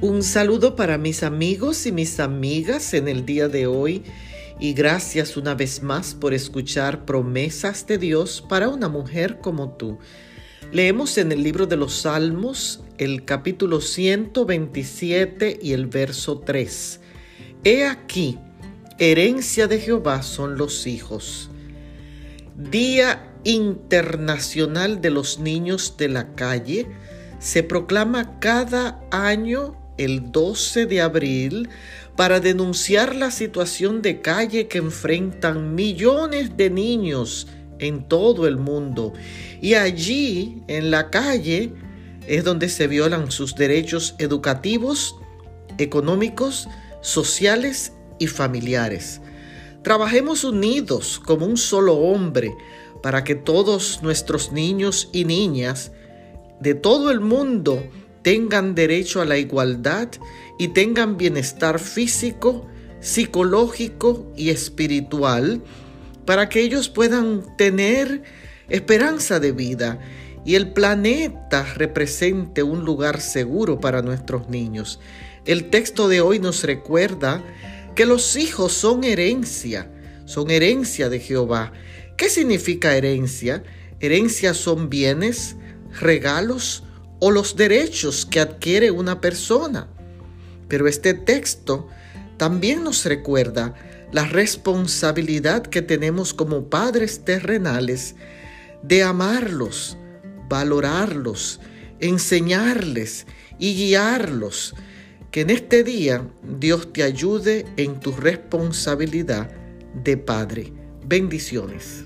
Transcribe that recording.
Un saludo para mis amigos y mis amigas en el día de hoy y gracias una vez más por escuchar promesas de Dios para una mujer como tú. Leemos en el libro de los Salmos el capítulo 127 y el verso 3. He aquí, herencia de Jehová son los hijos. Día Internacional de los Niños de la Calle se proclama cada año el 12 de abril para denunciar la situación de calle que enfrentan millones de niños en todo el mundo. Y allí, en la calle, es donde se violan sus derechos educativos, económicos, sociales y familiares. Trabajemos unidos como un solo hombre para que todos nuestros niños y niñas de todo el mundo tengan derecho a la igualdad y tengan bienestar físico, psicológico y espiritual para que ellos puedan tener esperanza de vida y el planeta represente un lugar seguro para nuestros niños. El texto de hoy nos recuerda que los hijos son herencia, son herencia de Jehová. ¿Qué significa herencia? Herencia son bienes, regalos o los derechos que adquiere una persona. Pero este texto también nos recuerda la responsabilidad que tenemos como padres terrenales de amarlos, valorarlos, enseñarles y guiarlos. Que en este día Dios te ayude en tu responsabilidad de padre. Bendiciones.